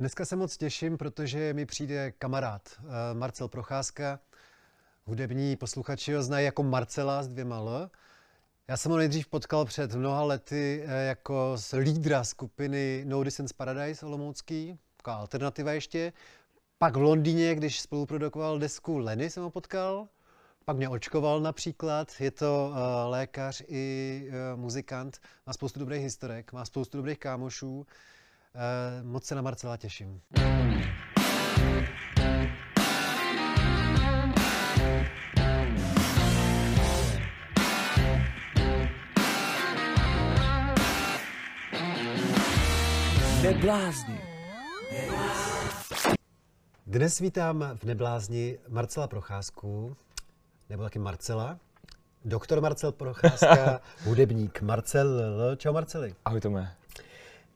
Dneska se moc těším, protože mi přijde kamarád eh, Marcel Procházka. Hudební posluchači ho znají jako Marcela s dvěma L. Já jsem ho nejdřív potkal před mnoha lety eh, jako z lídra skupiny No Distance Paradise Olomoucký, taková alternativa ještě. Pak v Londýně, když spoluprodukoval desku Lenny, jsem ho potkal. Pak mě očkoval například. Je to uh, lékař i uh, muzikant. Má spoustu dobrých historek, má spoustu dobrých kámošů. Uh, moc se na Marcela těším. Neblázni. Dnes vítám v Neblázni Marcela Procházku, nebo taky Marcela. Doktor Marcel Procházka, hudebník Marcel. Čau Marceli. Ahoj Tome.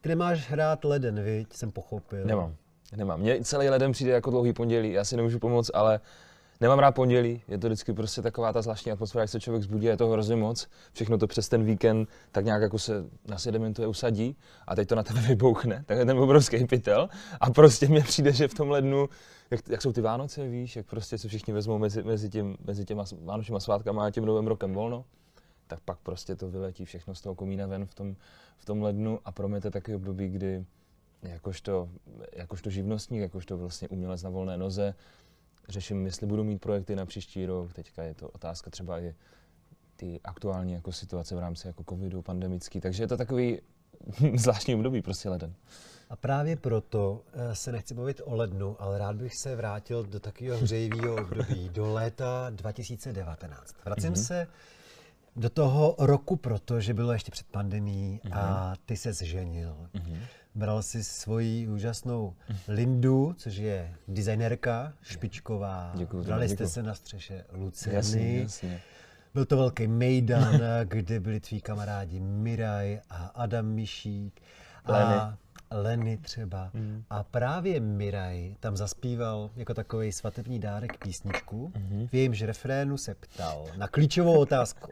Ty nemáš hrát leden, viď? Jsem pochopil. Nemám. Nemám. Mně celý leden přijde jako dlouhý pondělí, já si nemůžu pomoct, ale nemám rád pondělí, je to vždycky prostě taková ta zvláštní atmosféra, jak se člověk zbudí, je to hrozně moc. Všechno to přes ten víkend tak nějak jako se nasedimentuje, usadí a teď to na tebe vybouchne, tak je ten obrovský pytel. A prostě mně přijde, že v tom lednu, jak, jak jsou ty Vánoce, víš, jak prostě se všichni vezmou mezi, mezi, tím, mezi těma Vánočníma svátkama a tím novým rokem volno, tak pak prostě to vyletí všechno z toho komína ven v tom, v tom lednu a pro mě to je taky období, kdy jakožto, jakožto živnostník, jakožto vlastně umělec na volné noze, řeším, jestli budu mít projekty na příští rok. Teďka je to otázka třeba i ty aktuální jako situace v rámci jako covidu, pandemický. Takže je to takový zvláštní období, prostě leden. A právě proto eh, se nechci bavit o lednu, ale rád bych se vrátil do takového hřejivého období, do léta 2019. Vracím mm-hmm. se do toho roku proto, že bylo ještě před pandemí mm-hmm. a mhm. ty se zženil. Mm-hmm. Bral si svoji úžasnou Lindu, což je designérka špičková. Děkuju, Brali děkuju. jste se na střeše Lucerny. Jasně, jasně. Byl to velký mejdan, kde byli tví kamarádi Miraj a Adam Mišík. A. Lenny třeba. Mm. A právě Miraj tam zaspíval jako takový svatební dárek písničku. Mm-hmm. V jejímž refrénu se ptal na klíčovou otázku.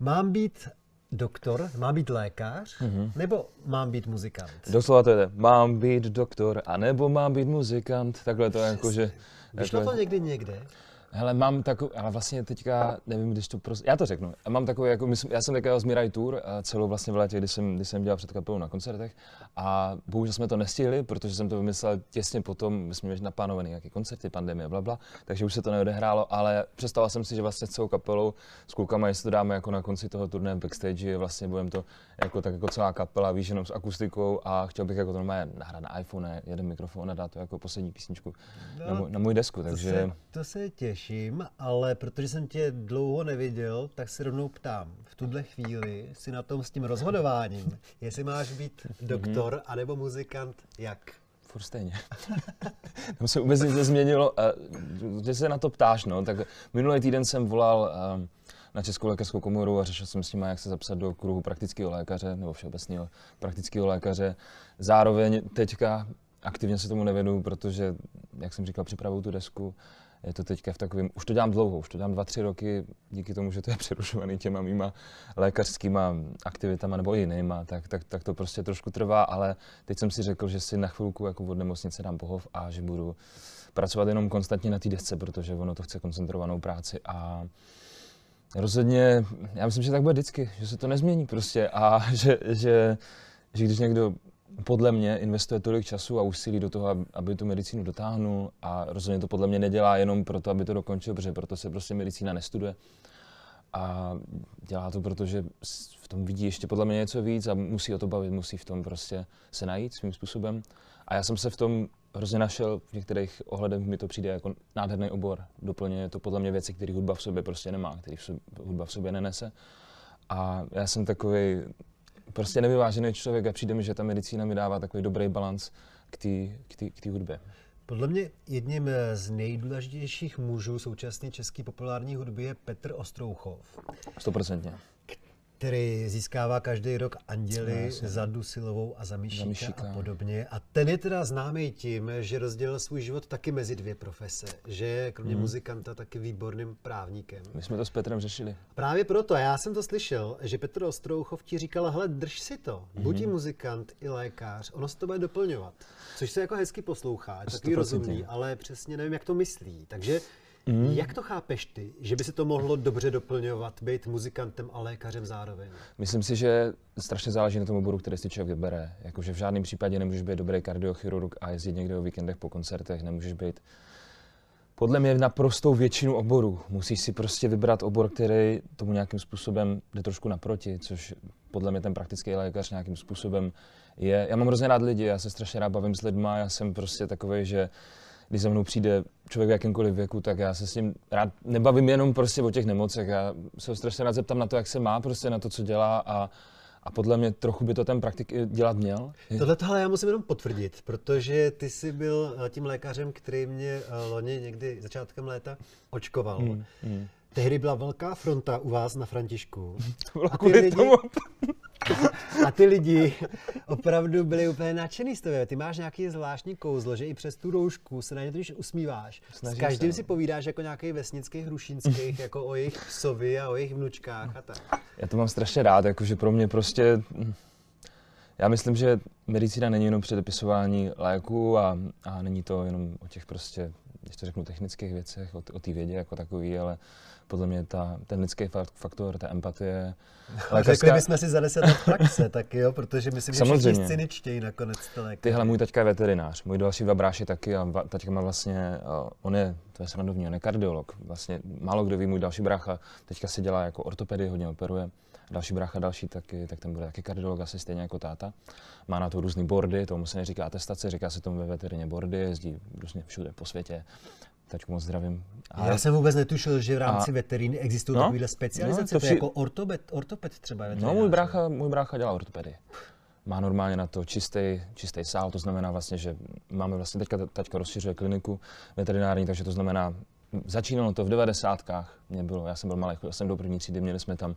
Mám být doktor, mám být lékař, mm-hmm. nebo mám být muzikant? Doslova to je, mám být doktor, anebo mám být muzikant, takhle to je jako, že... Vyšlo to někdy někde? Hele, mám takový, ale vlastně teďka, nevím, když to prostě, já to řeknu, mám takový, jako, myslím, já jsem takový z Mirai Tour a celou vlastně v létě, kdy jsem, kdy jsem dělal před kapelou na koncertech. A bohužel jsme to nestihli, protože jsem to vymyslel těsně potom, my jsme měli naplánovaný nějaký koncerty, pandemie, bla, bla, takže už se to neodehrálo, ale představil jsem si, že vlastně s celou kapelou s klukama, jestli to dáme jako na konci toho turné backstage, vlastně budeme to jako tak jako celá kapela, víš, jenom s akustikou a chtěl bych jako to normálně nahrát na iPhone, jeden mikrofon a dát to jako poslední písničku no, na, můj, na můj desku, takže... To se, to se těším, ale protože jsem tě dlouho neviděl, tak se rovnou ptám. V tuhle chvíli si na tom s tím rozhodováním, jestli máš být doktor mm-hmm. anebo muzikant, jak? Furt stejně. Tam se vůbec nic nezměnilo. Že se na to ptáš, no, tak minulý týden jsem volal na Českou lékařskou komoru a řešil jsem s nimi, jak se zapsat do kruhu praktického lékaře nebo všeobecného praktického lékaře. Zároveň teďka aktivně se tomu nevěnu, protože, jak jsem říkal, připravuju tu desku. Je to teďka v takovém, už to dělám dlouho, už to dělám dva, tři roky, díky tomu, že to je přerušovaný těma mýma lékařskýma aktivitama nebo jinýma, tak, tak, tak, to prostě trošku trvá, ale teď jsem si řekl, že si na chvilku jako od nemocnice dám pohov a že budu pracovat jenom konstantně na té desce, protože ono to chce koncentrovanou práci a rozhodně, já myslím, že tak bude vždycky, že se to nezmění prostě a že, že, že když někdo podle mě investuje tolik času a úsilí do toho, aby tu medicínu dotáhnul a rozhodně to podle mě nedělá jenom proto, aby to dokončil, protože proto se prostě medicína nestuduje. A dělá to, protože v tom vidí ještě podle mě něco víc a musí o to bavit, musí v tom prostě se najít svým způsobem. A já jsem se v tom hrozně našel, v některých ohledech mi to přijde jako nádherný obor. Doplňuje to podle mě věci, které hudba v sobě prostě nemá, které hudba v sobě nenese. A já jsem takový prostě nevyvážený člověk a přijde mi, že ta medicína mi dává takový dobrý balans k té k hudbě. Podle mě jedním z nejdůležitějších mužů současné české populární hudby je Petr Ostrouchov. Stoprocentně. Který získává každý rok anděli No, za Dusilovou a za Myšíka, Za Myšíka. a podobně. A ten je teda známý tím, že rozdělil svůj život taky mezi dvě profese. Že je kromě Mhm. muzikanta taky výborným právníkem. My jsme to s Petrem řešili. Právě proto, a já jsem to slyšel, že Petr Ostrouchov ti říkal, hele, drž si to, buď Mhm. i muzikant, i lékař, ono se to bude doplňovat. Což se jako hezky poslouchá, je takový 100%. rozumný, ale přesně nevím, jak to myslí. Takže Mhm. jak to chápeš ty, že by se to mohlo dobře doplňovat, být muzikantem a lékařem zároveň? Myslím si, že strašně záleží na tom oboru, který si člověk vybere. Jakože v žádném případě nemůžeš být dobrý kardiochirurg a jezdit někde o víkendech po koncertech, nemůžeš být podle mě naprostou většinu oborů. Musíš si prostě vybrat obor, který tomu nějakým způsobem jde trošku naproti, což podle mě ten praktický lékař nějakým způsobem je. Já mám hrozně rád lidi, já se strašně rád bavím s lidma, já jsem prostě takový, že když za mnou přijde člověk v jakémkoliv věku, tak já se s ním rád nebavím jenom prostě o těch nemocech. Já se ho strašně rád zeptám na to, jak se má, prostě na to, co dělá a, a podle mě trochu by to ten praktik dělat měl. Tohle tohle já musím jenom potvrdit, protože ty jsi byl eh, tím lékařem, který mě eh, loni někdy začátkem léta očkoval. Hmm, hmm. Tehdy byla velká fronta u vás na Františku. To bylo A ty kvůli lidi- tomu. A ty lidi opravdu byli úplně nadšený z tebe. Ty máš nějaký zvláštní kouzlo, že i přes tu roušku se na ně totiž usmíváš. S Snažím každým se, si no. povídáš jako nějaký vesnických hrušínských, jako o jejich psovi a o jejich vnučkách a tak. Já to mám strašně rád, jakože pro mě prostě... hm, Já myslím, že medicína není jenom předepisování léku a, a není to jenom o těch prostě, když to řeknu, technických věcech, o, o té vědě jako takový, ale podle mě ta, ten lidský fak- faktor, ta empatie, Řekli bychom si za deset let praxe, tak jo, protože myslím, že všichni cyničtějí nakonec ty léky. Tyhle, můj taťka je veterinář, můj další dva bráši taky a va- taťka má vlastně, uh, on je, to je srandovní, on je kardiolog, vlastně málo kdo ví, můj další brácha teďka si dělá jako ortopedii, hodně operuje, další brácha další taky, tak ten bude taky kardiolog, asi stejně jako táta. Má na to různé bordy, tomu se neříká atestace, říká se tomu ve veterině bordy, jezdí různě všude po světě. Taťku moc zdravím. A já jsem vůbec netušil, že v rámci A- veteríny existují No, takovéhle specializace. no, to, to to je vši- jako ortoped, ortoped třeba. je No, můj brácha, můj brácha dělá ortopedii. Má normálně na to čistý, čistý sál, to znamená vlastně, že máme vlastně teďka, teďka rozšiřuje kliniku veterinární, takže to znamená, začínalo to v devadesátkách, mě bylo, já jsem byl malý, chodil jsem do první třídy, měli jsme tam,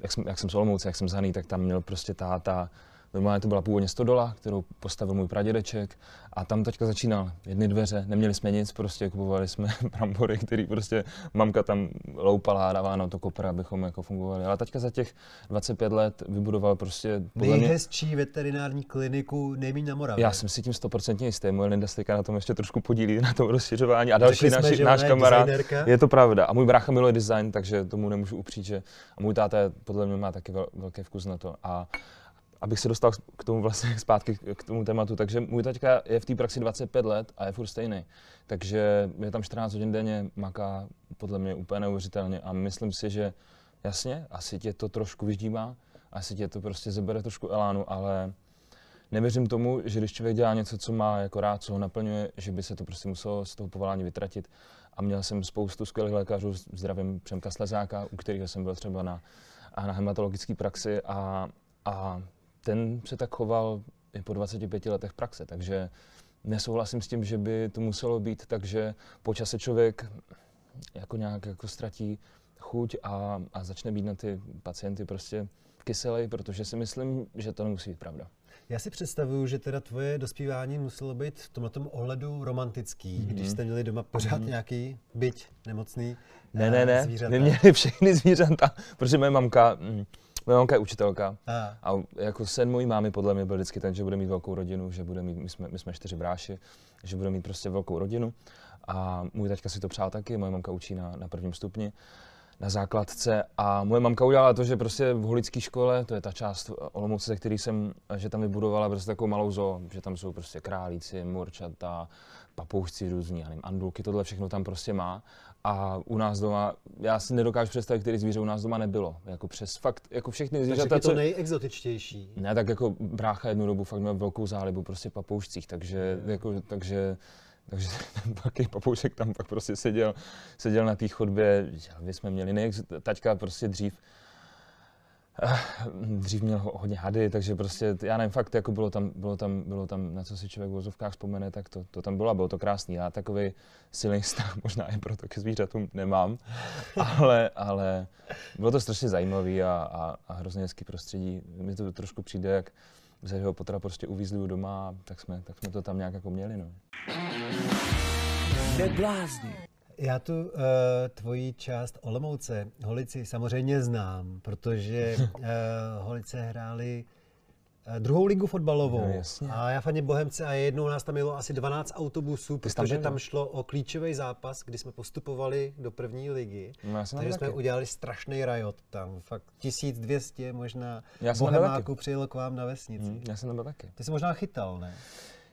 jak jsem, jak jsem z Olomouce, jak jsem z Haný, tak tam měl prostě táta, normálně to byla původně stodola, kterou postavil můj pradědeček a tam teďka začínal jedny dveře, neměli jsme nic, prostě kupovali jsme brambory, který prostě mamka tam loupala a dávala na to kopra, abychom jako fungovali. Ale teďka za těch 25 let vybudoval prostě podle mě, Nejhezčí veterinární kliniku nejméně na Moravě. já jsem si tím stoprocentně jistý, moje Linda Stejka na tom ještě trošku podílí, na tom rozšiřování a další náš je kamarád. Je to pravda. A můj brácha miluje design, takže tomu nemůžu upřít, že a můj táta podle mě má taky vel, velký vkus na to. A abych se dostal k tomu vlastně zpátky k tomu tématu, takže můj taťka je v té praxi 25 let a je furt stejný. Takže je tam 14 hodin denně, maká podle mě úplně neuvěřitelně a myslím si, že jasně, asi tě to trošku vyždímá, asi tě to prostě zabere trošku elánu, ale nevěřím tomu, že když člověk dělá něco, co má jako rád, co ho naplňuje, že by se to prostě muselo z toho povolání vytratit. A měl jsem spoustu skvělých lékařů, zdravím Přemka Slezáka, u kterého jsem byl třeba na, na hematologické praxi a ten se tak choval i po 25 letech praxe, takže nesouhlasím s tím, že by to muselo být, takže po čase člověk jako nějak jako ztratí chuť a, a začne být na ty pacienty prostě kyselej, protože si myslím, že to nemusí být pravda. Já si představuju, že teda tvoje dospívání muselo být v tomto ohledu romantický, mm-hmm. když jste měli doma pořád mm-hmm. nějaký byť nemocný Ne, eh, ne, ne, zvířata. my měli všechny zvířata, protože moje mamka, mm, moje mamka je učitelka A, a jako sen mojí mámy podle mě byl vždycky ten, že bude mít velkou rodinu, že bude mít, my jsme, my jsme čtyři bráši, že bude mít prostě velkou rodinu. A můj taťka si to přál taky, moje mamka učí na, na prvním stupni na základce. A moje mamka udělala to, že prostě v holické škole, to je ta část Olomouce, ze který jsem, že tam vybudovala prostě takovou malou zoo, že tam jsou prostě králíci, murčata, papoušci různí, já nevím, andulky, tohle všechno tam prostě má. A u nás doma, já si nedokážu představit, který zvíře u nás doma nebylo. Jako přes fakt, jako všechny takže zvířata, je to co... nejexotičtější. Ne, tak jako brácha jednu dobu fakt měl velkou zálibu prostě papoušcích, takže, jako, takže, takže ten velký papoušek tam pak prostě seděl, seděl na té chodbě, že my jsme měli, nejex, taťka prostě dřív, Dřív měl hodně hady, takže prostě, já nevím, fakt jako bylo tam, bylo tam, bylo tam na co si člověk v vozovkách vzpomene, tak to, to tam bylo a bylo to krásný. Já takový silný vztah možná i proto ke zvířatům nemám, ale, ale bylo to strašně zajímavý a, a, a hrozně hezký prostředí. Mi to trošku přijde, jak z jeho potra prostě uvízli doma, tak jsme, tak jsme to tam nějak jako měli. No. Neblázni. Já tu uh, tvoji část Olomouce, Holici, samozřejmě znám, protože uh, Holice hráli uh, druhou ligu fotbalovou. No, a já fandím Bohemce a jednou nás tam bylo asi 12 autobusů, Ty protože tam, tam šlo o klíčový zápas, kdy jsme postupovali do první ligy. No, takže jsme taky. udělali strašný rajot tam. Fakt 1200 možná já Bohemáků přijelo k vám na vesnici. Hmm, já jsem tam byl taky. Ty jsi možná chytal, ne?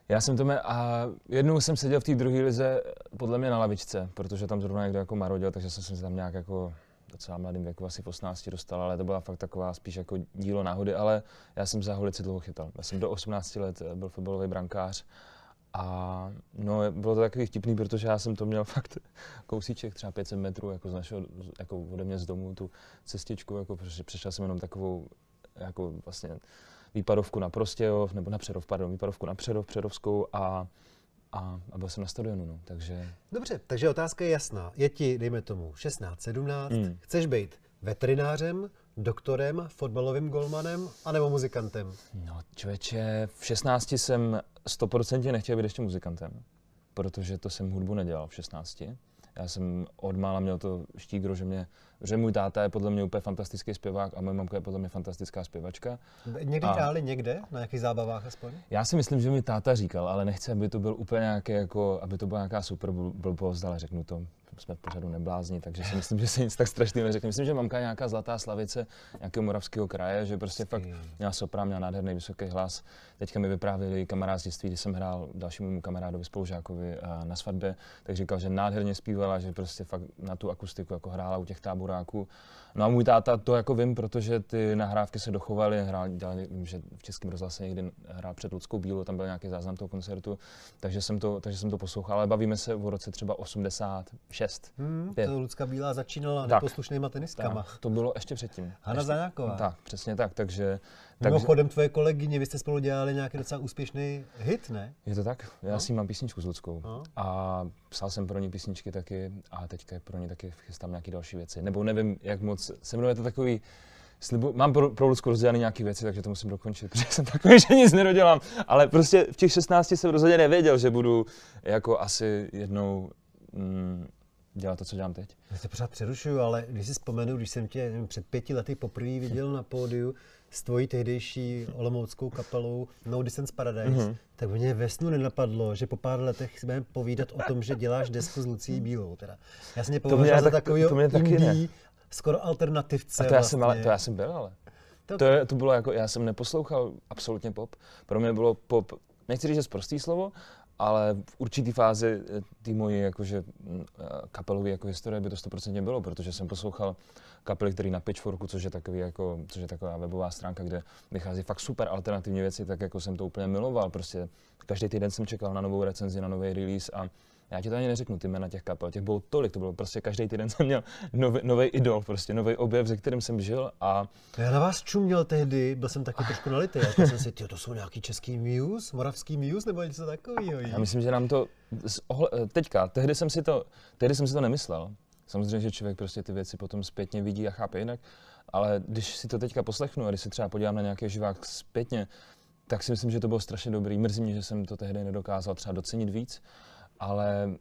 Já jsem to a jednou jsem seděl v té druhé lize podle mě na lavičce, protože tam zrovna někdo jako marodil, takže jsem se tam nějak jako docela mladým věku, asi v 18 dostal, ale to byla fakt taková spíš jako dílo náhody, ale já jsem za holici dlouho chytal. Já jsem do 18 let byl fotbalový brankář a no, bylo to takový vtipný, protože já jsem to měl fakt kousíček, třeba 500 metrů, jako z našeho, jako ode mě z domu, tu cestičku, jako přešel jsem jenom takovou, jako vlastně výpadovku na Prostějov, nebo na Přerov, pardon, výpadovku na Přerov, Přerovskou a, a, a byl jsem na stadionu, no, takže... Dobře, takže otázka je jasná. Je ti, dejme tomu, 16, 17, mm. chceš být veterinářem, doktorem, fotbalovým golmanem, anebo muzikantem? No, člověče, v 16 jsem 100% nechtěl být ještě muzikantem, protože to jsem hudbu nedělal v 16. Já jsem od mála měl to štígro, že, mě, že můj táta je podle mě úplně fantastický zpěvák a moje mamka je podle mě fantastická zpěvačka. Někdy hráli někde, na nějakých zábavách aspoň? Já si myslím, že mi táta říkal, ale nechci, aby to byl úplně nějaké, jako, aby to byla nějaká super blbost, ale řeknu to jsme v pořadu neblázni, takže si myslím, že se nic tak strašného neřekne. Myslím, že mamka je nějaká zlatá slavice nějakého moravského kraje, že prostě fakt měla sopra, měla nádherný vysoký hlas. Teďka mi vyprávěli kamarád z dětství, když jsem hrál dalšímu kamarádovi spolužákovi eh, na svatbě, tak říkal, že nádherně zpívala, že prostě fakt na tu akustiku jako hrála u těch táboráků. No a můj táta to jako vím, protože ty nahrávky se dochovaly, hrál, dělali, že v Českém rozhlase někdy hrál před Ludskou Bílou, tam byl nějaký záznam toho koncertu, takže jsem to, takže jsem to poslouchal, ale bavíme se o roce třeba 86. Hmm, to Lucka Bílá začínala tak, neposlušnýma teniskama. Tak, to bylo ještě předtím. Hanna Zaňáková. Tak, přesně tak, takže... Mimochodem takže... tvoje kolegyně, vy jste spolu dělali nějaký docela úspěšný hit, ne? Je to tak, já no? si mám písničku s Luckou no? a psal jsem pro ní písničky taky a teďka pro ní taky chystám nějaké další věci. Nebo nevím, jak moc, se mnou je to takový, slibu, mám pro, pro Lucku rozdělané nějaké věci, takže to musím dokončit, protože jsem takový, že nic nedodělám. Ale prostě v těch 16 jsem rozhodně nevěděl, že budu jako asi jednou mm, dělat to, co dělám teď. Já se pořád přerušuju, ale když si vzpomenu, když jsem tě nevím, před pěti lety poprvé viděl na pódiu s tvojí tehdejší olomouckou kapelou No Distance Paradise, mm-hmm. tak mě ve snu nenapadlo, že po pár letech si budeme povídat o tom, že děláš desku s Lucí Bílou. Teda. Já jsem mě považoval za takový indie, skoro alternativce. A to, já jsem, ale, to já jsem byl, ale. To, to, je, to bylo jako, já jsem neposlouchal absolutně pop. Pro mě bylo pop, nechci říct, že prostý slovo, ale v určitý fázi eh, té mojí jakože, mm, eh, kapelové jako historie by to stoprocentně bylo, protože jsem poslouchal kapely, které na Pitchforku, což je, takový jako, což je taková webová stránka, kde vychází fakt super alternativní věci, tak jako jsem to úplně miloval. Prostě každý týden jsem čekal na novou recenzi, na nový release a já ti to ani neřeknu, ty jména těch kapel, těch bylo tolik, to bylo prostě každý týden jsem měl nový idol, prostě nový objev, se kterým jsem žil a... Já na vás čuměl tehdy, byl jsem taky trošku nalitý, já jsem si, to jsou nějaký český Muse, moravský Muse nebo něco takového. Já myslím, že nám to, teďka, tehdy jsem si to, tehdy jsem si to nemyslel. Samozřejmě, že člověk prostě ty věci potom zpětně vidí a chápe jinak, ale když si to teďka poslechnu a když se třeba podívám na nějaký živák zpětně, tak si myslím, že to bylo strašně dobrý. Mrzí mě, že jsem to tehdy nedokázal třeba docenit víc ale...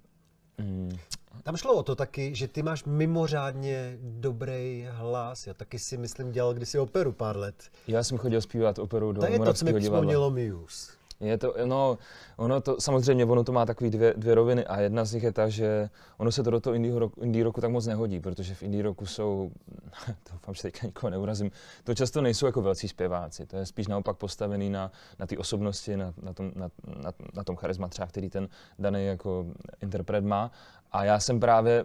Mm, tam šlo o to taky, že ty máš mimořádně dobrý hlas. Já taky si myslím dělal kdysi operu pár let. Já jsem chodil zpívat operu do To je to, co mi vzpomnělo Muse. Je to, no, ono to, samozřejmě, ono to má takové dvě, dvě roviny a jedna z nich je ta, že ono se to do toho indie roku, indie roku tak moc nehodí, protože v indie roku jsou, doufám, že teďka nikoho neurazím, to často nejsou jako velcí zpěváci, to je spíš naopak postavený na, na ty osobnosti, na, na, tom, na, na, na tom charisma třeba, který ten daný jako interpret má. A já jsem právě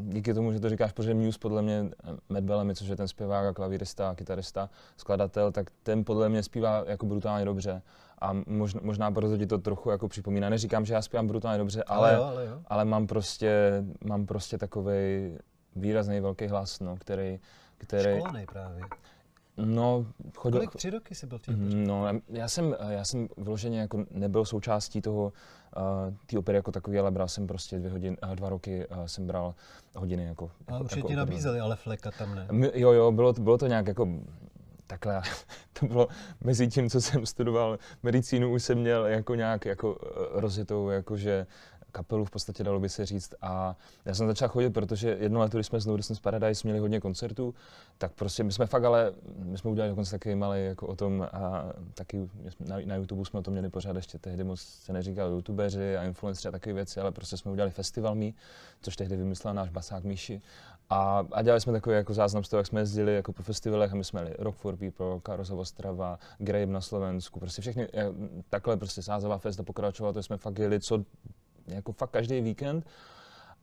díky tomu, že to říkáš, protože Muse podle mě, Matt Bellamy, což je ten zpěvák a klavírista, kytarista, skladatel, tak ten podle mě zpívá jako brutálně dobře a možná, možná proto ti to trochu jako připomíná. Neříkám, že já zpívám brutálně dobře, ale, ale, jo, ale, jo. ale mám prostě, mám prostě takový výrazný velký hlas, no, který, který... Školený právě. No, chodil... Kolik? Tři roky jsi byl v té mm, No, já jsem, já jsem vyloženě jako nebyl součástí toho, uh, té opery jako takový, ale bral jsem prostě dvě hodiny, uh, dva roky uh, jsem bral hodiny jako... A jako, určitě jako nabízeli, ale fleka tam ne. My, jo, jo, bylo bylo to nějak jako takhle, to bylo mezi tím, co jsem studoval medicínu, už jsem měl jako nějak jako rozjetou, jakože kapelu v podstatě dalo by se říct. A já jsem začal chodit, protože jedno leto, když jsme No Distance Paradise měli hodně koncertů, tak prostě my jsme fakt ale, my jsme udělali dokonce taky malý jako o tom a taky na, na YouTube jsme o tom měli pořád ještě tehdy moc se neříkal youtubeři a influenceri a takové věci, ale prostě jsme udělali festival mý, což tehdy vymyslel náš basák Míši. A, a dělali jsme takový jako záznam z toho, jak jsme jezdili jako po festivalech a my jsme měli Rock for People, Karozov Ostrava, Grape na Slovensku, prostě všechny, takhle prostě Sázová festa pokračovala, to jsme fakt jeli co jako fakt každý víkend.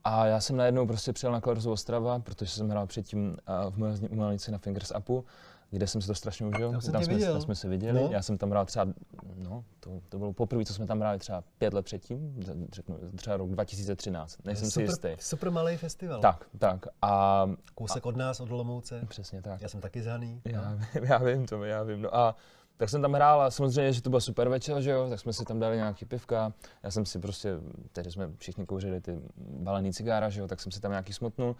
A já jsem najednou prostě přijel na Klarzu Ostrava, protože jsem hrál předtím v umělnici na Fingers Upu, kde jsem si to strašně užil. Tam, tam, jsme, tam jsme se viděli. No. Já jsem tam hrál třeba, no, to, to bylo poprvé, co jsme tam hráli třeba pět let předtím, řeknu, třeba rok 2013, nejsem super, si jistý. Super malý festival. Tak, tak. A, Kousek a, od nás, od Olomouce. Přesně tak. Já jsem taky z Haný. Já, no. já vím to, já vím. No a tak jsem tam hrál a samozřejmě, že to byl super večer, že jo, tak jsme si tam dali nějaký pivka. Já jsem si prostě, tehdy jsme všichni kouřili ty balený cigára, že jo, tak jsem si tam nějaký smutnul.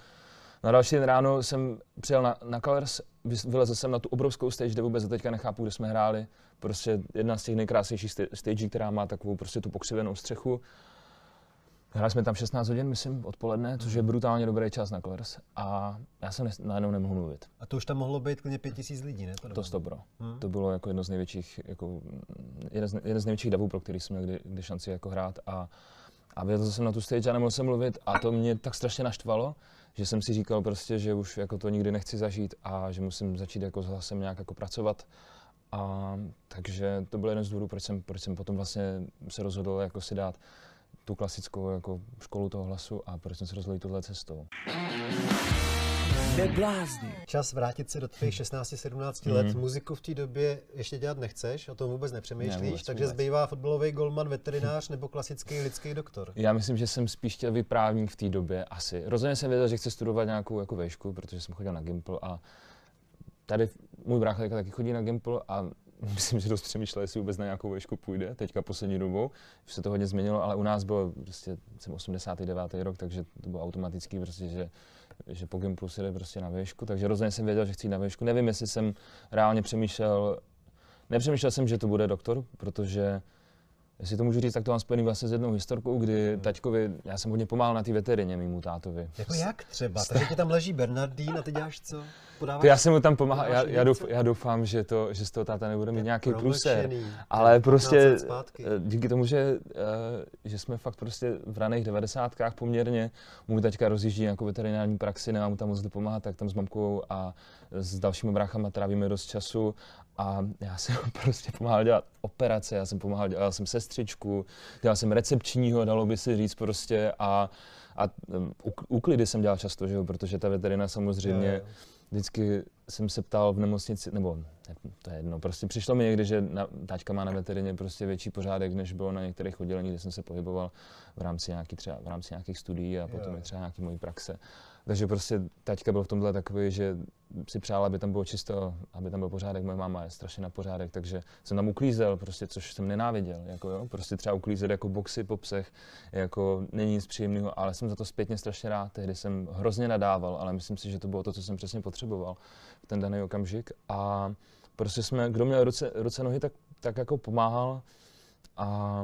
Na další den ráno jsem přijel na, na Colors, vylezl jsem na tu obrovskou stage, kde vůbec teďka nechápu, kde jsme hráli. Prostě jedna z těch nejkrásnějších stage, která má takovou prostě tu pokřivenou střechu. Hráli jsme tam 16 hodin, myslím, odpoledne, což je brutálně dobrý čas na Klers. A já jsem najednou nemohl mluvit. A to už tam mohlo být klidně 5000 lidí, ne? To, to stopro. Hmm. To bylo jako jedno z největších, jako, jeden, z, jeden z největších davů, pro který jsem měl kdy, kdy šanci jako hrát. A, a vyjel jsem na tu stage a nemohl jsem mluvit a to mě tak strašně naštvalo, že jsem si říkal prostě, že už jako to nikdy nechci zažít a že musím začít jako s hlasem nějak jako pracovat. A takže to byl jeden z důvodů, proč jsem, proč jsem potom vlastně se rozhodl jako si dát tu klasickou jako školu toho hlasu a proč jsem se rozhodl tuhle cestou. Neblázni. Čas vrátit se do tvých 16-17 let. Mm. Muziku v té době ještě dělat nechceš, o tom vůbec nepřemýšlíš, ne, vůbec, takže vůbec. zbývá fotbalový golman, veterinář nebo klasický lidský doktor. Já myslím, že jsem spíš chtěl být právník v té době asi. Rozhodně jsem věděl, že chci studovat nějakou jako vešku, protože jsem chodil na Gimple a tady můj brácha taky chodí na Gimple a myslím, že dost přemýšlel, jestli vůbec na nějakou vešku půjde, teďka poslední dobou, už se to hodně změnilo, ale u nás bylo prostě, jsem 89. rok, takže to bylo automatický, prostě, že, že po Gimplu jde prostě na vešku, takže rozhodně jsem věděl, že chci na vešku. Nevím, jestli jsem reálně přemýšlel, nepřemýšlel jsem, že to bude doktor, protože Jestli to můžu říct, tak to mám spojený vlastně s jednou historkou, kdy hmm. taťkovi, já jsem hodně pomáhal na té veterině mýmu tátovi. Jako jak třeba? Takže ti tam leží Bernardín a ty děláš co? Podáváš, já jsem mu tam pomáhal, já, já, douf, já doufám, že, to, že z toho táta nebude mít nějaký průser. Ale prostě eh, díky tomu, že, eh, že jsme fakt prostě v raných devadesátkách poměrně, můj taťka rozjíždí nějakou veterinární praxi, nemám mu tam moc pomáhat, tak tam s mamkou a s dalšími bráchama trávíme dost času a já jsem prostě pomáhal dělat operace, já jsem pomáhal, dělal jsem sestřičku, dělal jsem recepčního, dalo by se říct prostě a, a úklidy jsem dělal často, že jo, protože ta veterina samozřejmě yeah vždycky jsem se ptal v nemocnici, nebo to je jedno, prostě přišlo mi někdy, že na, taťka má na veterině prostě větší pořádek, než bylo na některých odděleních, kde jsem se pohyboval v rámci, nějaký, třeba, v rámci nějakých studií a potom je třeba nějaký mojí praxe. Takže prostě taťka byl v tomhle takový, že si přál, aby tam bylo čisto, aby tam byl pořádek. Moje máma je strašně na pořádek, takže jsem tam uklízel, prostě, což jsem nenáviděl. Jako jo? Prostě třeba uklízet jako boxy po psech, jako není nic příjemného, ale jsem za to zpětně strašně rád. Tehdy jsem hrozně nadával, ale myslím si, že to bylo to, co jsem přesně potřeboval v ten daný okamžik. A prostě jsme, kdo měl ruce, ruce nohy, tak, tak jako pomáhal. A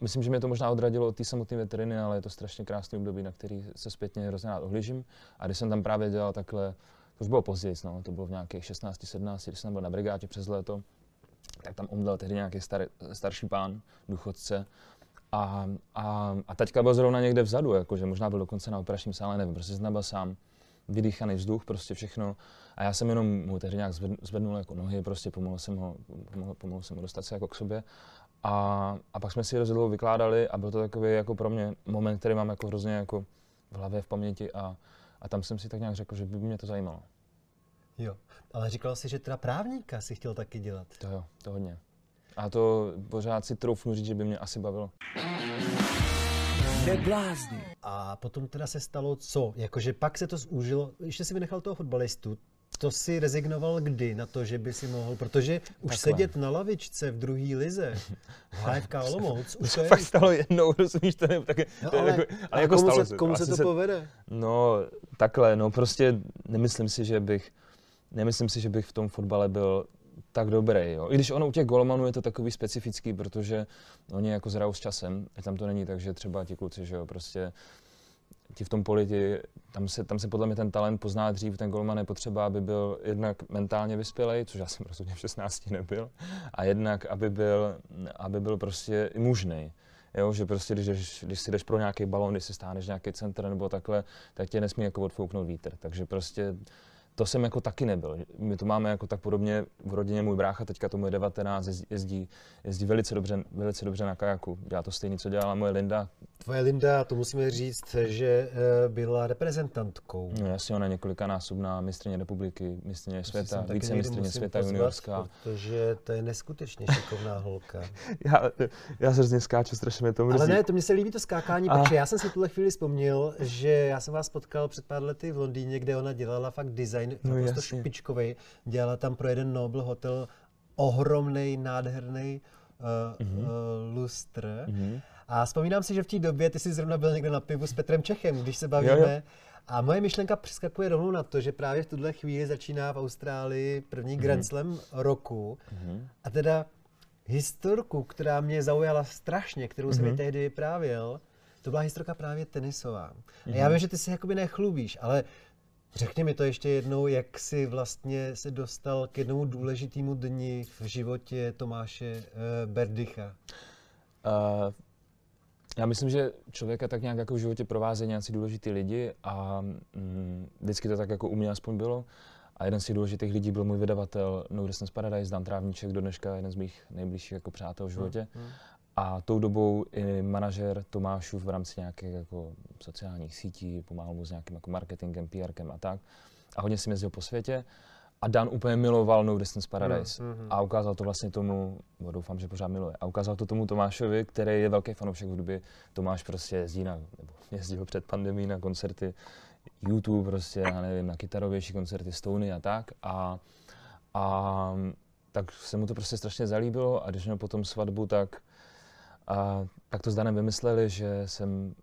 Myslím, že mě to možná odradilo od té samotné veteriny, ale je to strašně krásný období, na který se zpětně hrozně rád ohlížím. A když jsem tam právě dělal takhle, to už bylo později, no, to bylo v nějakých 16, 17, když jsem byl na brigádě přes léto, tak tam umdlel tehdy nějaký star, starší pán, důchodce. A, a, a teďka byl zrovna někde vzadu, jakože možná byl dokonce na operačním sále, nevím, prostě byl sám, vydýchaný vzduch, prostě všechno. A já jsem jenom mu tehdy nějak zvednul jako nohy, prostě pomohl jsem ho, pomohl, pomohl jsem ho dostat se jako k sobě. A, a pak jsme si rozhodl vykládali a byl to takový jako pro mě moment, který mám jako hrozně jako v hlavě, v paměti a, a tam jsem si tak nějak řekl, že by mě to zajímalo. Jo, ale říkal jsi, že teda právníka si chtěl taky dělat. To jo, to hodně. A to pořád si troufnu říct, že by mě asi bavilo. Neblázni. A potom teda se stalo co? Jakože pak se to zúžilo, ještě si vynechal toho fotbalistu, to si rezignoval kdy na to, že by si mohl, protože už Takhle. sedět na lavičce v druhé lize, HFK Olomouc, už to je... fakt stalo jednou, rozumíš, to je taky, no, ale, jako, ale jako komu stalo se, komu se to se, povede? No, takhle, no prostě nemyslím si, že bych, nemyslím si, že bych v tom fotbale byl tak dobrý. Jo. I když ono u těch golmanů je to takový specifický, protože oni jako zrajou s časem, tam to není tak, že třeba ti kluci, že jo, prostě ti v tom politi, tam se, tam se podle mě ten talent pozná dřív, ten golman je potřeba, aby byl jednak mentálně vyspělej, což já jsem rozhodně v 16 nebyl, a jednak, aby byl, aby byl prostě i mužný. Jo, že prostě, když, jdeš, když si jdeš pro nějaký balon, když si stáneš nějaký centr nebo takhle, tak tě nesmí jako odfouknout vítr. Takže prostě to jsem jako taky nebyl. My to máme jako tak podobně v rodině, můj brácha teďka tomu je 19, jezdí, jezdí velice, dobře, velice dobře na kajaku. Dělá to stejně, co dělala moje Linda. Tvoje Linda, to musíme říct, že eh, byla reprezentantkou. No jasně, ona je několikanásobná mistrně republiky, mistrně světa, více mistrně světa juniorská. Protože to je neskutečně šikovná holka. já, já se hrozně skáču, strašně mě to mrzí. Ale ne, to mě se líbí to skákání, A... protože já jsem si tuhle chvíli vzpomněl, že já jsem vás potkal před pár lety v Londýně, kde ona dělala fakt design design, no, naprosto špičkový. Dělala tam pro jeden Noble Hotel ohromný, nádherný uh, mm-hmm. uh, lustr. Mm-hmm. A vzpomínám si, že v té době ty jsi zrovna byl někde na pivu s Petrem Čechem, když se bavíme. Jo, jo. A moje myšlenka přeskakuje rovnou na to, že právě v tuhle chvíli začíná v Austrálii první mm-hmm. Grand Slam roku. Mm-hmm. A teda historku, která mě zaujala strašně, kterou jsem mm-hmm. mi tehdy vyprávěl, to byla historka právě tenisová. Mm-hmm. A já mhm. vím, že ty se jakoby nechlubíš, ale Řekni mi to ještě jednou, jak jsi vlastně se dostal k jednomu důležitému dni v životě Tomáše uh, Berdycha. Uh, já myslím, že člověka tak nějak jako v životě provázejí nějací důležitý lidi a mm, vždycky to tak jako u mě aspoň bylo. A jeden z těch důležitých lidí byl můj vydavatel No Distance Paradise, Dan Trávníček, do dneška jeden z mých nejbližších jako přátel v životě. Hmm. hmm. A tou dobou i manažer Tomášův v rámci nějakých jako sociálních sítí, pomáhal mu s nějakým jako marketingem, PRkem a tak. A hodně si jezdil po světě. A Dan úplně miloval No Distance Paradise. Mm, hmm A ukázal to vlastně tomu, bo doufám, že pořád miluje, a ukázal to tomu Tomášovi, který je velký fanoušek hudby. Tomáš prostě jezdí na, nebo jezdil před pandemí na koncerty YouTube, prostě, já nevím, na kytarovější koncerty Stony a tak. A, a tak se mu to prostě strašně zalíbilo a když měl potom svatbu, tak a tak to s Danem vymysleli, že jsem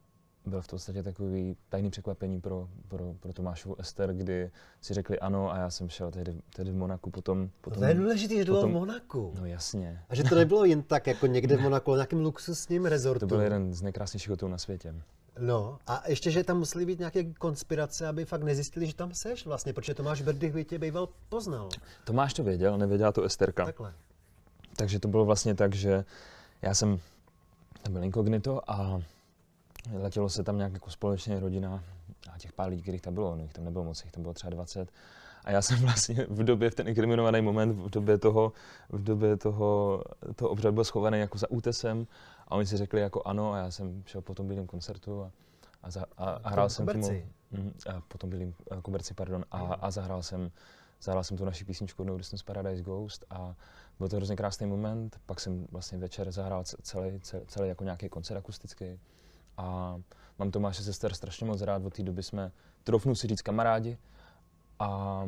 byl v podstatě takový tajný překvapení pro, pro, pro Tomášovu Ester, kdy si řekli ano a já jsem šel tehdy, tehdy v Monaku potom. potom to je důležité, že to bylo v Monaku. No jasně. A že to nebylo jen tak, jako někde v Monaku, ale nějakým luxusním rezortu. To byl jeden z nejkrásnějších hotelů na světě. No a ještě, že tam musely být nějaké konspirace, aby fakt nezjistili, že tam seš vlastně, protože Tomáš Berdych by tě býval poznal. Tomáš to věděl, nevěděla to Esterka. Takhle. Takže to bylo vlastně tak, že já jsem tam byl inkognito a letělo se tam nějak jako společně rodina a těch pár lidí, kterých tam bylo, no jich tam nebylo moc, jich tam bylo třeba 20. A já jsem vlastně v době, v ten inkriminovaný moment, v době toho, v době toho, toho obřadu byl schovaný jako za útesem a oni si řekli jako ano a já jsem šel po tom bílém koncertu a, a, za, a, a hrál jsem tomu, mm, a po tom bílém eh, koberci, pardon, a, a zahrál jsem zahrál jsem tu naši písničku No Distance Paradise Ghost a byl to hrozně krásný moment. Pak jsem vlastně večer zahrál celý, celý, celý jako nějaký koncert akustický. A mám Tomáše sester strašně moc rád, od té doby jsme, trofnu si říct, kamarádi. A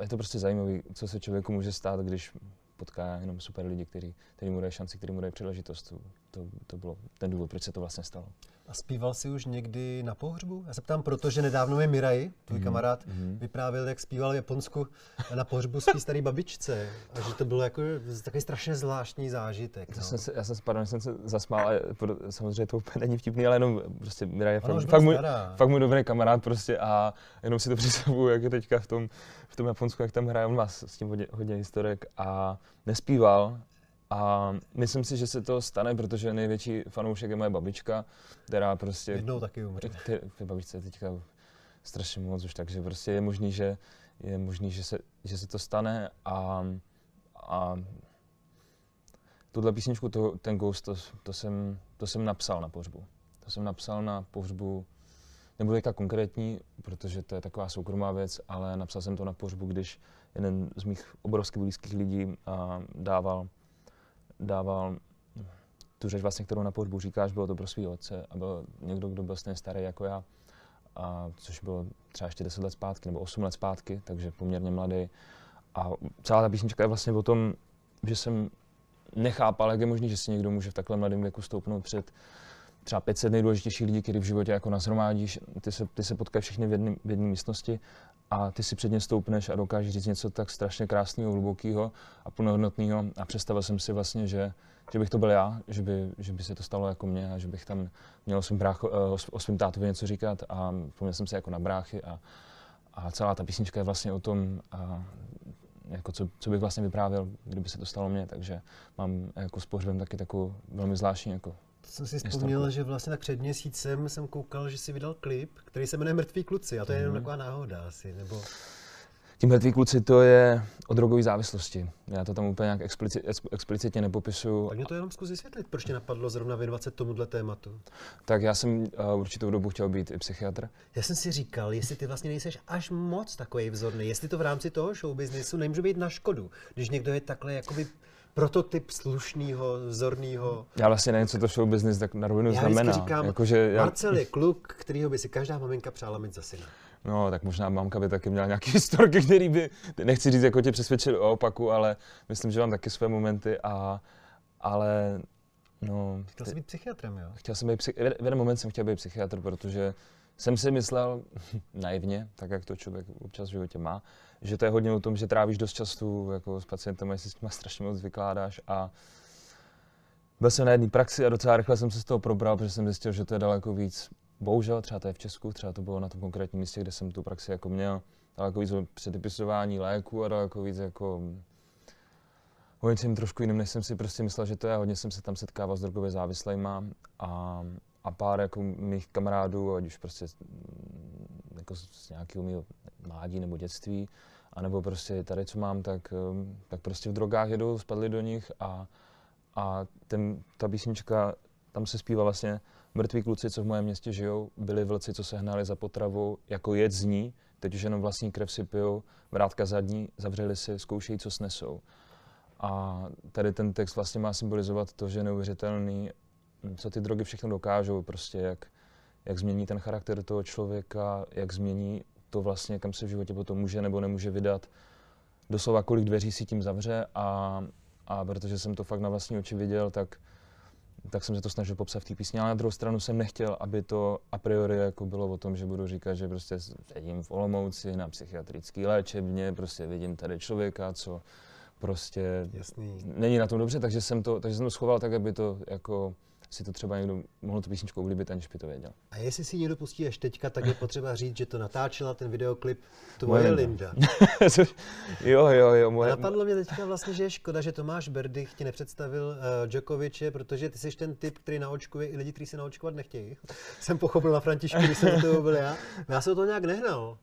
je to prostě zajímavé, co se člověku může stát, když potká jenom super lidi, který mu dají šanci, který mu dají příležitost. To, to, to bylo ten důvod, proč se to vlastně stalo. A zpíval jsi už někdy na pohřbu? Já se ptám, protože nedávno mi Mirai, tvůj mm-hmm. kamarád, mm-hmm. vyprávěl, jak zpíval v Japonsku na pohřbu své staré babičce. A že to bylo jako takový strašně zvláštní zážitek. No. Jsem se, já jsem, pardon, jsem se zasmál, ale samozřejmě to úplně není vtipný, ale jenom prostě Mirai je fakt, fakt, můj, fakt můj dobrý kamarád prostě a jenom si to představuju, jak je teďka v tom, v tom Japonsku, jak tam hraje, on má s tím hodně, hodně historek a nespíval, a myslím si, že se to stane, protože největší fanoušek je moje babička, která prostě... Jednou taky umře. Ty, ty babičce teďka strašně moc už, takže prostě je možný, že, je možný, že, se, že se to stane a, a tuhle písničku, to, ten Ghost, to, to, jsem, to jsem napsal na pohřbu. To jsem napsal na pohřbu, nebudu teďka konkrétní, protože to je taková soukromá věc, ale napsal jsem to na pohřbu, když jeden z mých obrovských blízkých lidí a, dával dával tu řeč, vlastně, kterou na pohřbu říkáš, bylo to pro svého otce a byl někdo, kdo byl stejně starý jako já. a což bylo třeba ještě 10 let zpátky nebo 8 let zpátky, takže poměrně mladý. A celá ta písnička je vlastně o tom, že jsem nechápal, jak je možné, že si někdo může v takhle mladém věku stoupnout před třeba 500 nejdůležitějších lidí, který v životě jako nazhromáždíš, ty se, ty se potkají všichni v jedné místnosti a ty si před ně stoupneš a dokážeš říct něco tak strašně krásného, hlubokého a plnohodnotného. A představil jsem si vlastně, že, že bych to byl já, že by, že by se to stalo jako mě a že bych tam měl svým, brácho, eh, o svým tátovi něco říkat. A vzpomněl jsem se jako na bráchy a, a celá ta písnička je vlastně o tom, a, jako co, co, bych vlastně vyprávěl, kdyby se to stalo mně, takže mám jako s pohřbem taky takovou velmi zvláštní jako jsem si vzpomněl, že vlastně tak před měsícem jsem koukal, že si vydal klip, který se jmenuje Mrtví kluci a to je jenom mhm. taková náhoda asi, nebo... Ti mrtví kluci to je o drogové závislosti. Já to tam úplně nějak explicit, explicitně nepopisuju. Tak mě to jenom zkus vysvětlit, proč tě napadlo zrovna věnovat se tomuhle tématu. Tak já jsem uh, určitou dobu chtěl být i psychiatr. Já jsem si říkal, jestli ty vlastně nejseš až moc takový vzorný, jestli to v rámci toho showbiznesu nemůže být na škodu, když někdo je takhle jakoby prototyp slušného, vzorného. Já vlastně nevím, co to show business tak na rovinu znamená. Říkám, jako, že já... Marcel je kluk, kterýho by si každá maminka přála mít za syna. No, tak možná mamka by taky měla nějaký historky, který by, nechci říct, jako tě přesvědčil o opaku, ale myslím, že mám taky své momenty a, ale no... Chtěl jsi být psychiatrem, jo? Chtěl jsem být, psych... v jeden moment jsem chtěl být psychiatr, protože jsem si myslel, naivně, tak jak to člověk občas v životě má, že to je hodně o tom, že trávíš dost času jako s pacientem si s tím strašně moc vykládáš a byl jsem na jedné praxi a docela rychle jsem se z toho probral, protože jsem zjistil, že to je daleko víc, bohužel, třeba to je v Česku, třeba to bylo na tom konkrétním místě, kde jsem tu praxi jako měl, daleko víc o předepisování léku a daleko víc jako o něčem trošku jiným, než jsem si prostě myslel, že to je. Hodně jsem se tam setkával s drogově závislejma a, a pár jako mých kamarádů, ať už prostě jako z nějakého mého mládí nebo dětství, anebo prostě tady, co mám, tak, um, tak prostě v drogách jedou, spadli do nich a, a ten, ta písnička, tam se zpívá vlastně mrtví kluci, co v mém městě žijou, byli vlci, co se hnali za potravu, jako jed z ní, teď už jenom vlastní krev si pijou, vrátka zadní, zavřeli si, zkoušejí, co snesou. A tady ten text vlastně má symbolizovat to, že je neuvěřitelný, co ty drogy všechno dokážou, prostě jak, jak změní ten charakter toho člověka, jak změní to vlastně, kam se v životě potom může nebo nemůže vydat. Doslova kolik dveří si tím zavře a, a protože jsem to fakt na vlastní oči viděl, tak, tak jsem se to snažil popsat v té písni. Ale na druhou stranu jsem nechtěl, aby to a priori jako bylo o tom, že budu říkat, že prostě sedím v Olomouci na psychiatrický léčebně, prostě vidím tady člověka, co prostě Jasný. není na tom dobře, takže jsem to, takže jsem to schoval tak, aby to jako si to třeba někdo mohl tu písničku oblíbit, aniž by to věděl. A jestli si někdo pustí až teďka, tak je potřeba říct, že to natáčela ten videoklip tvoje Linda. jo, jo, jo. Moje... A napadlo mě teďka vlastně, že je škoda, že Tomáš Berdych ti nepředstavil uh, Djokoviče, protože ty jsi ten typ, který naočkuje i lidi, kteří se naočkovat nechtějí. jsem pochopil na Františku, když jsem to byl já. Já jsem to nějak nehnal.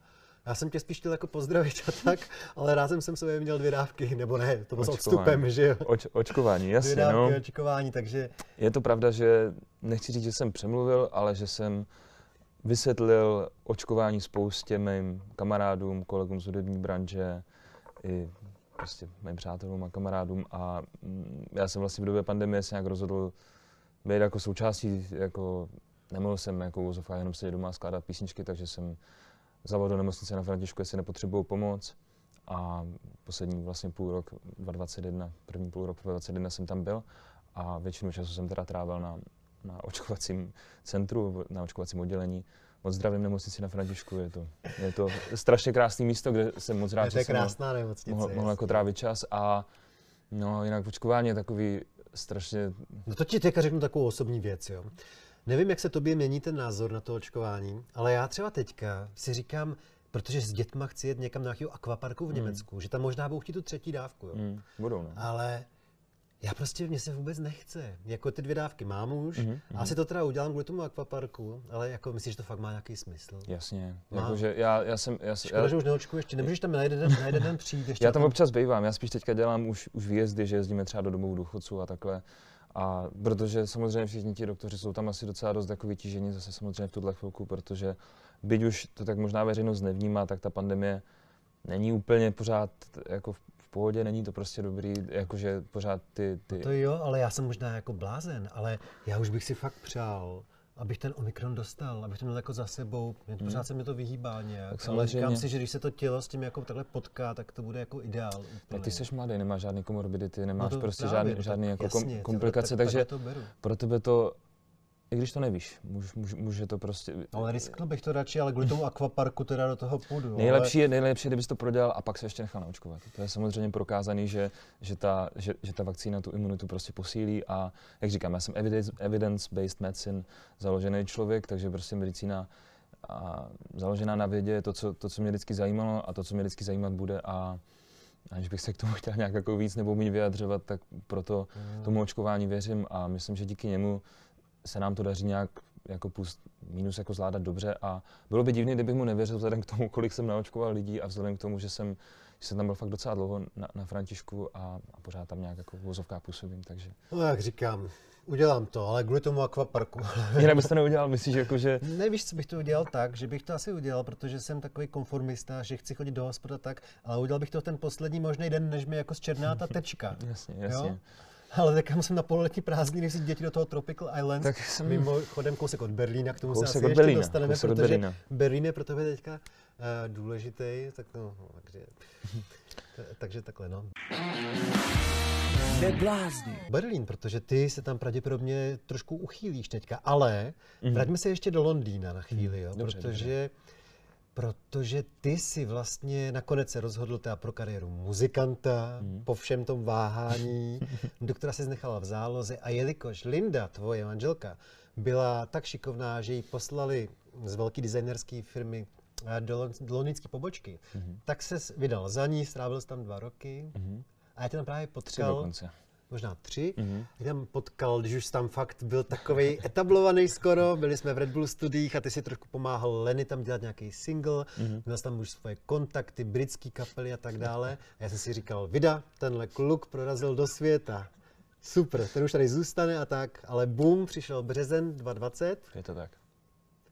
Já jsem tě spíš chtěl jako pozdravit a tak, ale rád jsem sobě měl dvě dávky, nebo ne, to bylo s odstupem, že jo. Oč, očkování, jasně, dvě dávky no. očkování, takže... Je to pravda, že nechci říct, že jsem přemluvil, ale že jsem vysvětlil očkování spoustě mým kamarádům, kolegům z hudební branže, i prostě mým přátelům a kamarádům a mm, já jsem vlastně v době pandemie se nějak rozhodl být jako součástí, jako nemohl jsem jako úzovka jenom sedět doma a skládat písničky, takže jsem zavolal do nemocnice na Františku, jestli nepotřebují pomoc. A poslední vlastně půl rok, 2021, první půl rok 2021 jsem tam byl a většinu času jsem teda trávil na, na očkovacím centru, na očkovacím oddělení. Moc zdravím nemocnici na Františku, je to, je to strašně krásné místo, kde jsem moc rád, že jsem krásná nemocnice, mohl, mohl jako trávit čas a no, jinak očkování je takový strašně... No to ti teďka řeknu takovou osobní věc, jo. Nevím, jak se tobě mění ten názor na to očkování, ale já třeba teďka si říkám, protože s dětma chci jet někam na nějakého akvaparku v hmm. Německu, mm. že tam možná budou chtít tu třetí dávku. Jo. Mm, budou, ne? Ale já prostě, mě se vůbec nechce. Jako ty dvě dávky mám už, mm-hmm. asi to teda udělám kvůli tomu akvaparku, ale jako myslíš, že to fakt má nějaký smysl? Jasně. Má. Jako, že já, já jsem, já, Škoda, já, že už neočkuješ, ty nemůžeš tam na jeden, den, na jeden den přijít. Ještě já tam občas bývám, já spíš teďka dělám už, už výjezdy, že jezdíme třeba do domovů důchodců a takhle. A protože samozřejmě všichni ti doktoři jsou tam asi docela dost jako vytížení zase samozřejmě v tuhle chvilku, protože byť už to tak možná veřejnost nevnímá, tak ta pandemie není úplně pořád jako v pohodě, není to prostě dobrý, jakože pořád ty, ty... No to jo, ale já jsem možná jako blázen, ale já už bych si fakt přál, abych ten Omikron dostal, abych to měl jako za sebou. Mě Hmm. Pořád se mi to vyhýbá nějak. Tak ale říkám samozřejmě. si, že když se to tělo s tím jako takhle potká, tak to bude jako ideál. Tak úplný. ty jsi mladý, nemáš žádný komorbidity, nemáš No to prostě právě, žádný, no tak žádný jako kom, jasně, komplikace, tak, takže to beru. pro tebe to, i když to nevíš, může, může, může to prostě... Ale risknul bych to radši, ale kvůli tomu akvaparku teda do toho půjdu. Nejlepší je, nejlepší kdybys to prodělal a pak se ještě nechal naočkovat. To je samozřejmě prokázaný, že, že, ta, že, že ta vakcína tu imunitu prostě posílí a jak říkám, já jsem evidence- evidence-based medicine založený člověk, takže prostě medicína a založená na vědě je to co, to, co mě vždycky zajímalo a to, co mě vždycky zajímat bude a aniž bych se k tomu chtěl nějak jako víc nebo méně vyjadřovat, tak proto ale... tomu očkování věřím a myslím, že díky němu se nám to daří nějak jako plus minus jako zvládat dobře a bylo by divné, kdybych mu nevěřil vzhledem k tomu, kolik jsem naočkoval lidí a vzhledem k tomu, že jsem, že jsem tam byl fakt docela dlouho na, na Františku a, a pořád tam nějak jako v vozovkách působím, takže. No jak říkám, udělám to, ale kvůli tomu akvaparku. Jinak bys to neudělal, myslíš, jako, že Nevíš, co bych to udělal tak, že bych to asi udělal, protože jsem takový konformista, že chci chodit do hospoda tak, ale udělal bych to ten poslední možný den, než mi jako zčerná ta tečka. jasně, jasně. Jo? Ale tak já musím na pololetní prázdniny vzít děti do toho Tropical Islands. Tak jsem- Mimochodem kousek od Berlína, k tomu se Kousek asi od ještě Berlína, dostaneme, kousek od protože Berlína. Berlín je pro tebe teďka uh, důležitý, tak no, no, takže, takže takhle no. Neblázni. Berlín, protože ty se tam pravděpodobně trošku uchýlíš teďka, ale Mhm. vraťme se ještě do Londýna na chvíli, jo, Dobře, protože, protože ty si vlastně nakonec se rozhodl teda pro kariéru muzikanta, Mhm. po všem tom váhání, doktora si nechala v záloze a jelikož Linda, tvoje manželka, byla tak šikovná, že ji poslali z velké designerské firmy eh, do, do londýnské pobočky, Mhm. tak se vydal za ní, strávil jsi tam dva roky Mhm. a já tě tam právě Tři dokonce. Možná tři. Mhm. Mm-hmm. tam potkal, když už tam fakt byl takový etablovaný skoro, byli jsme v Red Bull studiích a ty si trošku pomáhal Lenny tam dělat nějaký single, Mhm. mm-hmm. měl jsi tam už svoje kontakty, britský kapely a tak dále. A já jsem si říkal, vida, tenhle kluk prorazil do světa. Super, ten už tady zůstane a tak, ale boom, přišel březen 2020 Je to tak.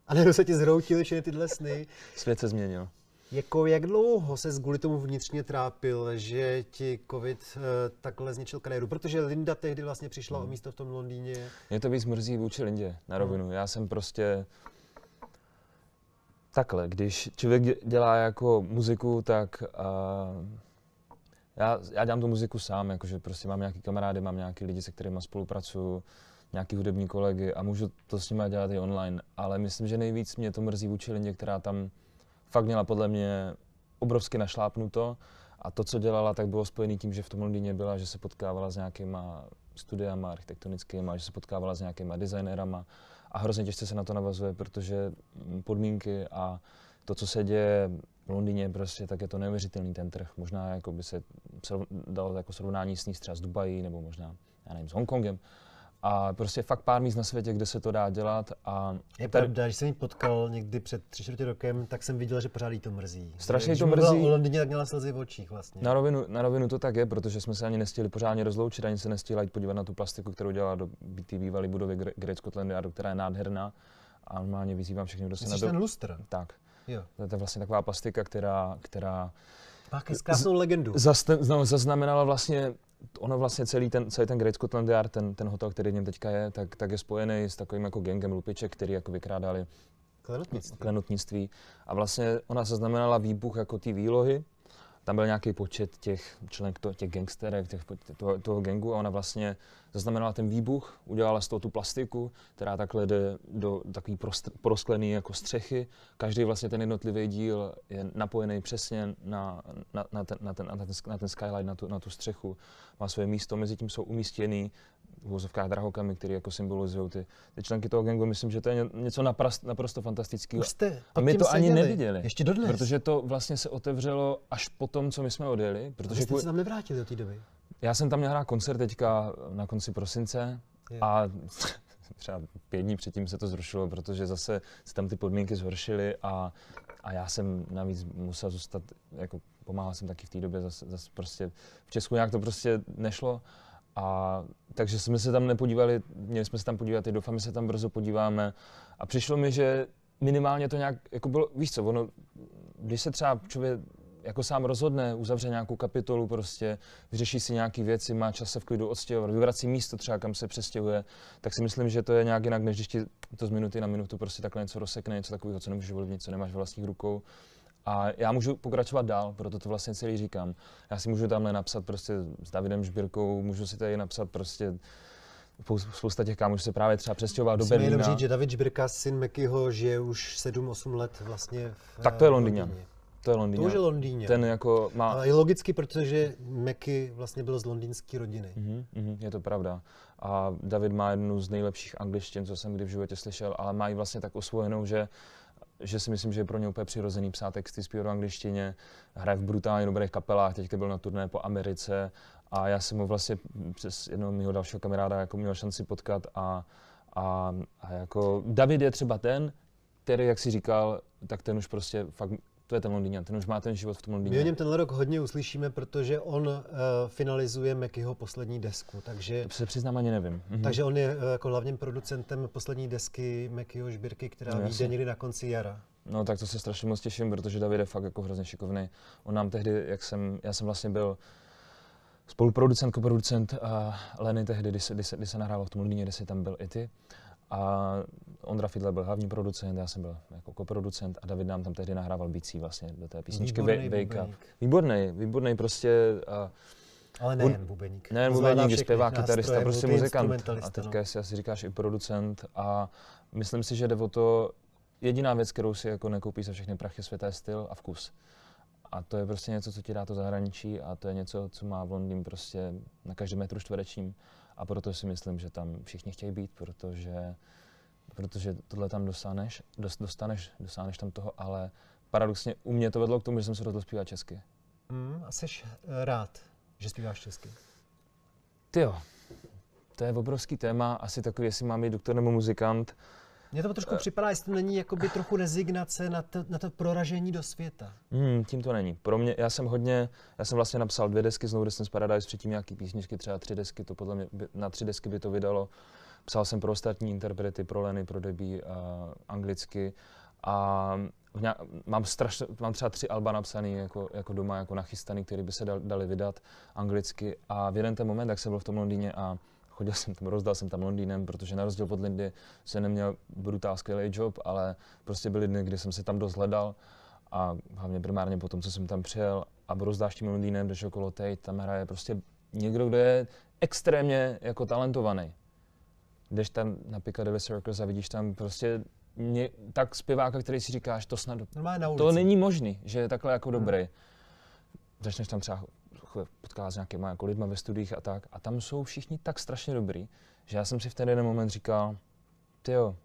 a najednou se ti zhroutily všechny tyhle sny. Svět se změnil. Jako jak dlouho se kvůli tomu vnitřně trápil, že ti covid uh, takhle zničil kariéru? Protože Linda tehdy vlastně přišla Hmm. o místo v tom Londýně. Mě to víc mrzí vůči Lindě, na rovinu. Já jsem prostě takhle, když člověk dě- dělá jako muziku, tak uh, já, já dělám tu muziku sám, jakože prostě mám nějaký kamarády, mám nějaký lidi, se kterými spolupracuju, nějaký hudební kolegy a můžu to s nimi dělat i online, ale myslím, že nejvíc mě to mrzí vůči Lindě, která tam fakt měla podle mě obrovsky našlápnuto a to, co dělala, tak bylo spojené tím, že v tom Londýně byla, že se potkávala s nějakýma studiama architektonickými, že se potkávala s nějakýma designérama a hrozně těžce se na to navazuje, protože mm, podmínky a to, co se děje v Londýně, prostě, tak je to neuvěřitelný ten trh. Možná jako by se dalo jako srovnání s ní třeba s Dubají nebo možná, já nevím, s Hongkongem. A prostě fakt pár míst na světě, kde se to dá dělat a Je tady- pravda, když jsem ji potkal někdy před tři čtvrtě rokem, tak jsem viděl, že pořád jí to mrzí. Strašně Když to mrzí. o Londýně, tak měla slzy v očích vlastně. Na rovinu, na rovinu to tak je, protože jsme se ani nestihli pořádně rozloučit, ani se nestihla jít podívat na tu plastiku, kterou dělala do té bývalé budovy Gre- Great Scotland Yardu, která je nádherná. A normálně vyzývám všechny, kdo se na to... ten lustr? Tak. Jo. To je vlastně taková plastika, která, která Má krásnou legendu. zaste, no, zaznamenala vlastně, ono vlastně celý ten, celý ten Great Scotland Yard, ten, ten hotel, který v něm teďka je, tak, tak je spojený s takovým jako gangem lupiček, který jako vykrádali Klenotnictví. klenotnictví. A vlastně ona zaznamenala výbuch jako té výlohy. Tam byl nějaký počet těch členek, to- těch gangsterek, těch, toho, toho gangu a ona vlastně zaznamenala ten výbuch, udělala z toho tu plastiku, která takhle jde do takový prostr- prosklený jako střechy. Každý vlastně ten jednotlivý díl je napojený přesně na, na, na, ten, na, ten, na, ten, na ten skyline, na tu, na tu střechu. Má své místo, mezi tím jsou umístěný v uvozovkách drahokamy, které jako symbolizují ty, ty členky toho gangu. Myslím, že to je ně- něco naprosto, naprosto fantastického. A my to ani neviděli. Ještě dodnes. Protože to vlastně se otevřelo až po tom, co my jsme odjeli. Protože jste se tam nevrátili do té doby. já jsem tam měl hrát koncert teďka na konci prosince Jo. a třeba pět dní předtím se to zrušilo, protože zase se tam ty podmínky zhoršily a, a já jsem navíc musel zůstat, jako pomáhal jsem taky v té době, zase, zase prostě v Česku nějak to prostě nešlo. A takže jsme se tam nepodívali, měli jsme se tam podívat, i doufám, že se tam brzo podíváme. A přišlo mi, že minimálně to nějak, jako bylo, víš co, ono, když se třeba člověk jako sám rozhodne, uzavře nějakou kapitolu, prostě vyřeší si nějaké věci, má čas se v klidu odstěhovat, vyvrací místo třeba, kam se přestěhuje, tak si myslím, že to je nějak jinak, než když ti to z minuty na minutu prostě takhle něco rozsekne, něco takového, co nemůžeš ovlivnit, co nemáš ve vlastních rukou. A já můžu pokračovat dál, proto to vlastně celý říkám. Já si můžu tamhle napsat prostě s Davidem Žbírkou, můžu si tady napsat prostě spousta těch kámošů se právě třeba přestěhoval do Berlína. jenom říct, že David Žbirka, syn Mekyho, žije už 7-8 let vlastně v Tak to je Londýně. To je Londýně. To už je Londýně. Ten jako má... A je logicky, protože Meky vlastně byl z londýnské rodiny. Mm-hmm, mm, je to pravda. A David má jednu z nejlepších angličtin, co jsem kdy v životě slyšel, ale má ji vlastně tak osvojenou, že že si myslím, že je pro ně úplně přirozený psát texty, zpívat v angličtině, hraje v brutálně dobrých kapelách, teďka byl na turné po Americe a já jsem ho vlastně přes jednoho mého dalšího kamaráda jako měl šanci potkat a, a, a jako David je třeba ten, který, jak si říkal, tak ten už prostě fakt to je ten Londýňan, ten už má ten život v tom Londýně. My o něm tenhle rok hodně uslyšíme, protože on uh, finalizuje Mekyho poslední desku, takže... To se přiznám ani nevím. Mhm. Takže on je uh, jako hlavním producentem poslední desky Mekyho Žbírky, která no, vyjde někdy na konci jara. No tak to se strašně moc těším, protože David je fakt jako hrozně šikovný. On nám tehdy, jak jsem, já jsem vlastně byl spoluproducent, koproducent a Leny tehdy, kdy se, kdy se, kdy se nahrával v tom Londýně, kde si tam byl i ty. A Ondra Fidler byl hlavní producent, já jsem byl jako koproducent a David nám tam tehdy nahrával bicí vlastně do té písničky Výborný Wake Up. Výborný, výborný prostě. A, ale nejen bubeník. Nejen bubeník, zpěvák, kytarista, prostě muzikant. A teďka no. si asi říkáš i producent a myslím si, že jde o to, jediná věc, kterou si jako nekoupí za všechny prachy světa je styl a vkus. A to je prostě něco, co ti dá to zahraničí a to je něco, co má v Londýn prostě na každém metru čtverečním. A proto si myslím, že tam všichni chtějí být, protože, protože tohle tam dostaneš, dostaneš, dostaneš tam toho, ale paradoxně u mě to vedlo k tomu, že jsem se rozhodl zpívat česky. Mm, a jsi eh, rád, že zpíváš česky? Ty jo, to je obrovský téma, asi takový, jestli mám být doktor nebo muzikant. Mně to trošku připadá, jestli to není jakoby trochu rezignace na to, na to proražení do světa. Hmm, tím to není. Pro mě, já jsem hodně, já jsem vlastně napsal dvě desky z No Distance Paradise, předtím nějaký písničky, třeba tři desky, to podle mě, by, na tři desky by to vydalo. Psal jsem pro ostatní interprety, pro Leny, pro Debbie, uh, anglicky a nějak, mám, strašně, mám třeba tři alba napsaný jako, jako doma, jako nachystaný, který by se dal, dali vydat anglicky a v jeden ten moment, jak jsem byl v tom Londýně a chodil jsem tam, rozdal jsem tam Londýnem, protože na rozdíl od Lindy jsem neměl brutál skvělý job, ale prostě byly dny, kdy jsem si tam dost hledal a hlavně primárně po tom, co jsem tam přijel a rozdáš tím Londýnem, jdeš okolo Tate, tam hraje prostě někdo, kdo je extrémně jako talentovaný. Jdeš tam na Piccadilly Circus a vidíš tam prostě mě, tak zpěváka, který si říkáš, to snad, to není možný, že je takhle jako hmm. dobrý. Začneš tam třeba potkávat s nějakýma jako lidma ve studiích a tak. A tam jsou všichni tak strašně dobrý, že já jsem si v ten jeden moment říkal, ty jo,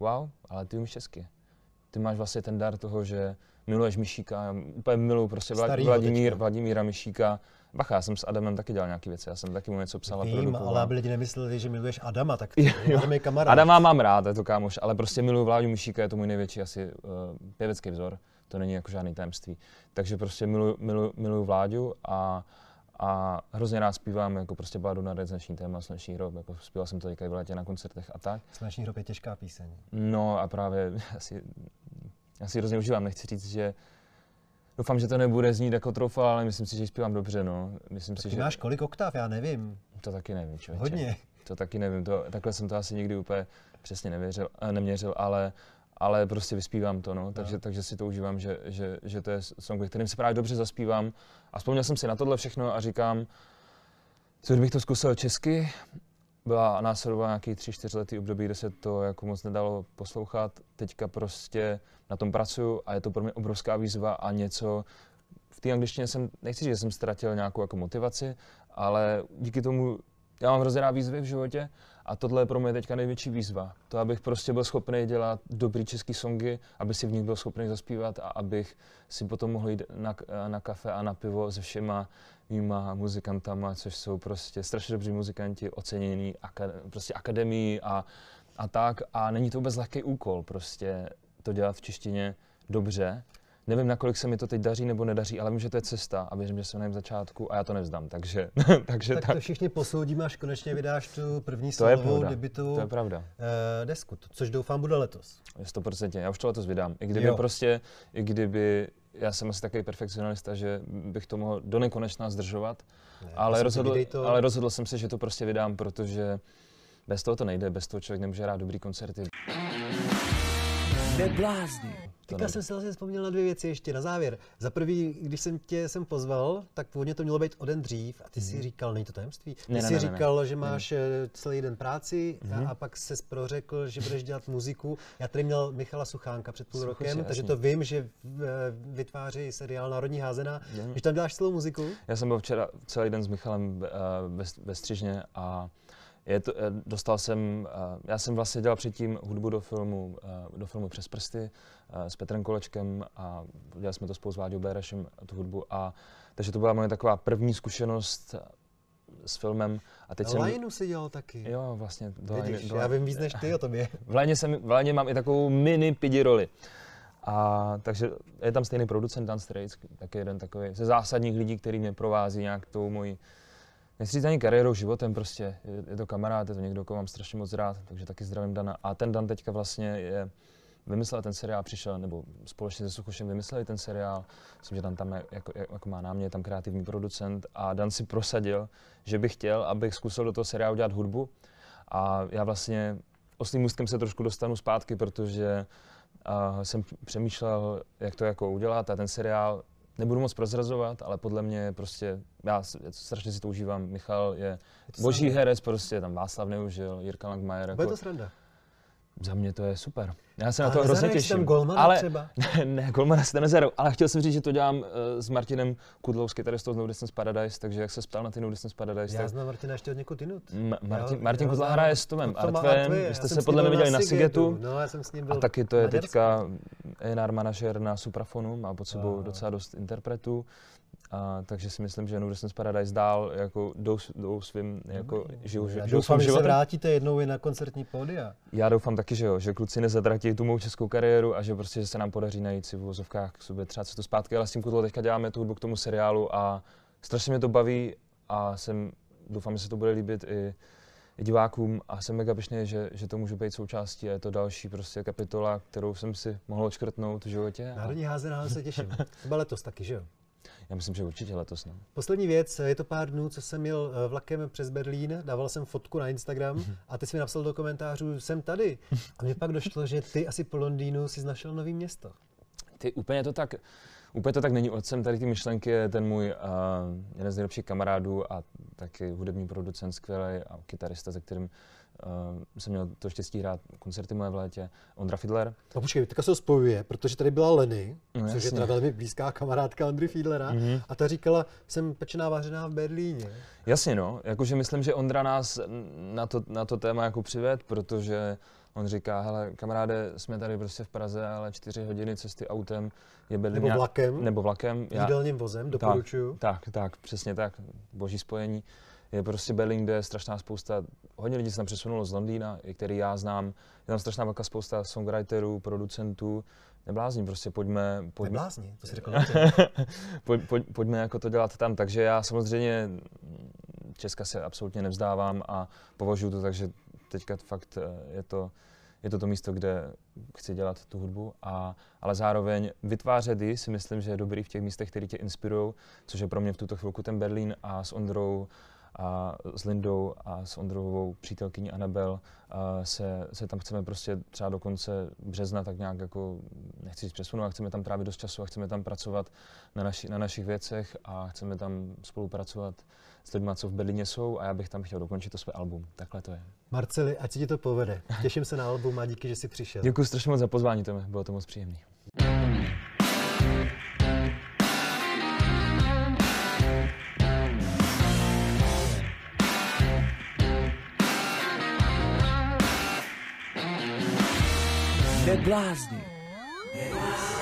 wow, ale ty umíš česky. Ty máš vlastně ten dar toho, že miluješ Myšíka, úplně miluju prostě Starýho Vladimír, Vladimíra Myšíka. Bacha, já jsem s Adamem taky dělal nějaké věci, já jsem taky mu něco psal a produkoval. ale aby lidi nemysleli, že miluješ Adama, tak Adam je kamarád. Adama mám rád, je to kámoš, ale prostě miluju Vláďu Myšíka, je to můj největší asi uh, pěvecký vzor to není jako žádný tajemství. Takže prostě miluju, miluju, miluju Vláďu a, a hrozně rád zpívám jako prostě Bádu na rezenční téma Sluneční hrob, jako zpíval jsem to teďka v létě na koncertech a tak. Sluneční hrob je těžká píseň. No a právě asi, já si hrozně užívám, nechci říct, že Doufám, že to nebude znít jako trofa, ale myslím si, že zpívám dobře, no. Myslím tak si, že... máš kolik oktáv, já nevím. To taky nevím, člověče. Hodně. To taky nevím, to, takhle jsem to asi nikdy úplně přesně nevěřil, neměřil, ale ale prostě vyspívám to, no. Takže, takže si to užívám, že, že, že to je song, ve kterým se právě dobře zaspívám. A vzpomněl jsem si na tohle všechno a říkám, co kdybych to zkusil česky, byla následová nějaký tři, čtyři letý období, kde se to jako moc nedalo poslouchat. Teďka prostě na tom pracuju a je to pro mě obrovská výzva a něco, v té angličtině jsem, nechci říct, že jsem ztratil nějakou jako motivaci, ale díky tomu já mám hrozně rád výzvy v životě a tohle je pro mě teďka největší výzva. To, abych prostě byl schopný dělat dobrý český songy, aby si v nich byl schopný zaspívat a abych si potom mohl jít na, na kafe a na pivo se všema mýma muzikantama, což jsou prostě strašně dobří muzikanti, ocenění akad, prostě akademii a, a tak. A není to vůbec lehký úkol prostě to dělat v češtině dobře. Nevím, nakolik se mi to teď daří nebo nedaří, ale vím, že to je cesta a věřím, že jsem na začátku a já to nevzdám, takže, takže tak, tak. to všichni posoudíme, až konečně vydáš tu první to je solovou debitovou to je pravda. Uh, desku, což doufám bude letos. 100%, já už to letos vydám. I kdyby jo. prostě, i kdyby, já jsem asi takový perfekcionalista, že bych to mohl do nekonečna zdržovat, ne, ale, rozhodl, to... ale rozhodl jsem se, že to prostě vydám, protože bez toho to nejde, bez toho člověk nemůže hrát dobrý koncerty. Neblázni. Teďka jsem si vlastně vzpomněl na dvě věci ještě na závěr. Za prvý, když jsem tě sem pozval, tak původně to mělo být o den dřív a ty mm. si mhm. říkal, není to tajemství, ty ne, jsi ne, říkal, ne. že máš ne. Eh, celý den práci mm. a, mhm. a pak se prořekl, že budeš dělat muziku. Já tady měl Michala Suchánka před půl rokem, rokem, takže to vím, že eh, vytváří seriál Národní házená. Když tam děláš celou muziku? Já jsem byl včera celý den s Michalem ve, ve, ve Střižně a je to, eh, dostal jsem, eh, já jsem vlastně dělal předtím hudbu do filmu, eh, do filmu Přes prsty s Petrem Kolečkem a dělali jsme to spolu s Váďou Bérešem, tu hudbu. A, takže to byla moje taková první zkušenost s filmem. A teď Lajnu si dělal taky. Jo, vlastně. Do Vidíš, do já vím víc než ty o tobě. V Lajně, jsem, v Lajně mám i takovou mini pidi roli. A takže je tam stejný producent Dan Straits, taky jeden takový ze zásadních lidí, který mě provází nějak tou mojí nechci říct ani kariérou, životem prostě. Je, je to kamarád, je to někdo, koho mám strašně moc rád, takže taky zdravím Dana. A ten Dan teďka vlastně je, vymyslel ten seriál, přišel, nebo společně se Suchošem vymysleli ten seriál. Myslím, že Dan tam je, jako, jako má námě, je tam kreativní producent a Dan si prosadil, že bych chtěl, abych zkusil do toho seriálu dělat hudbu. A já vlastně oslým můstkem se trošku dostanu zpátky, protože uh, jsem přemýšlel, jak to jako udělat a ten seriál nebudu moc prozrazovat, ale podle mě prostě, já strašně si to užívám. Michal je, je boží herec, prostě tam Václav Neužil, Jirka Langmajer. Jako, Bude to sranda. Za mě to je super. Já se ale na to hrozně těším. Tam Golmana ale, třeba? Ne, ne Golmana se nezerou, ale chtěl jsem říct, že to dělám uh, s Martinem Kudlou z kytaristou z No Distance Paradise, takže jak se ptal na ty No Distance Paradise. Já tak... znám Martina ještě od někud jinut. Ma- Martin, Martin Kudla hraje s Tomem Artvem, vy jste se podle mě viděli na Sigetu. No, já jsem s ním byl a taky to je teďka A&R manažer na Suprafonu, má pod sebou docela dost interpretů. A, takže si myslím, že Distance Paradise dál jako jdou, jdou svým, jako no, žijou, já žijou doufám, že se vrátíte jednou i na koncertní pódia. Já doufám taky, že jo, že kluci nezatratí tu mou českou kariéru a že prostě že se nám podaří najít si v uvozovkách k sobě třeba to zpátky, ale s tím Kutlou teďka děláme tu hudbu k tomu seriálu a strašně mě to baví a jsem, doufám, že se to bude líbit i divákům a jsem mega pišný, že, že to můžu být součástí a je to další prostě kapitola, kterou jsem si mohl odškrtnout v životě. Národní házená se těším. Třeba letos taky, že jo? Já myslím, že určitě letos. No. Poslední věc, je to pár dnů, co jsem jel eh, vlakem přes Berlín, dával jsem fotku na Instagram mhm. a ty jsi mi napsal do komentářů, jsem tady. A mně pak došlo, že ty asi po Londýnu si našel nový město. Ty úplně to tak, úplně to tak není. Otcem tady ty myšlenky je ten můj uh, jeden z nejlepších kamarádů a taky hudební producent skvělý a kytarista, se kterým uh, jsem měl to štěstí hrát koncerty moje v létě, Ondra Fidler. No počkej, teďka se to spojuje, protože tady byla Leny, no, což je teda velmi blízká kamarádka Ondry Fiedlera, mm-hmm. a ta říkala, jsem pečená vařená v Berlíně. Jasně no, jakože myslím, že Ondra nás na to, na to téma jako přived, protože on říká, hele kamaráde, jsme tady prostě v Praze, ale čtyři hodiny cesty autem je Berlín. Nebo vlakem. Nebo vlakem. Jídelním vozem, doporučuju. Tak, tak, tak, přesně tak, boží spojení je prostě Berlín, kde je strašná spousta, hodně lidí se tam přesunulo z Londýna, i který já znám, je tam strašná velká spousta songwriterů, producentů, neblázní, prostě pojďme... pojďme neblázní, to si řekl pojď, pojď, pojďme jako to dělat tam, takže já samozřejmě Česka se absolutně nevzdávám a považuji to tak, že teďka fakt eh, je to, je to to místo, kde chci dělat tu hudbu, a, ale zároveň vytvářet ji si myslím, že je dobrý v těch místech, které tě inspirují, což je pro mě v tuto chvilku ten Berlín a s Ondrou a s Lindou a s Ondrovou přítelkyní Anabel se, se tam chceme prostě třeba do konce března tak nějak jako, nechci říct přesunout, chceme tam trávit dost času a chceme tam pracovat na, naši, na našich věcech a chceme tam spolupracovat s lidmi, co v Berlíně jsou a já bych tam chtěl dokončit to své album. Takhle to je. Marceli, ať si ti to povede. Těším se na album a díky, že jsi přišel. Děkuji strašně moc za pozvání, to bylo to moc příjemné. neblázni. Neblázni.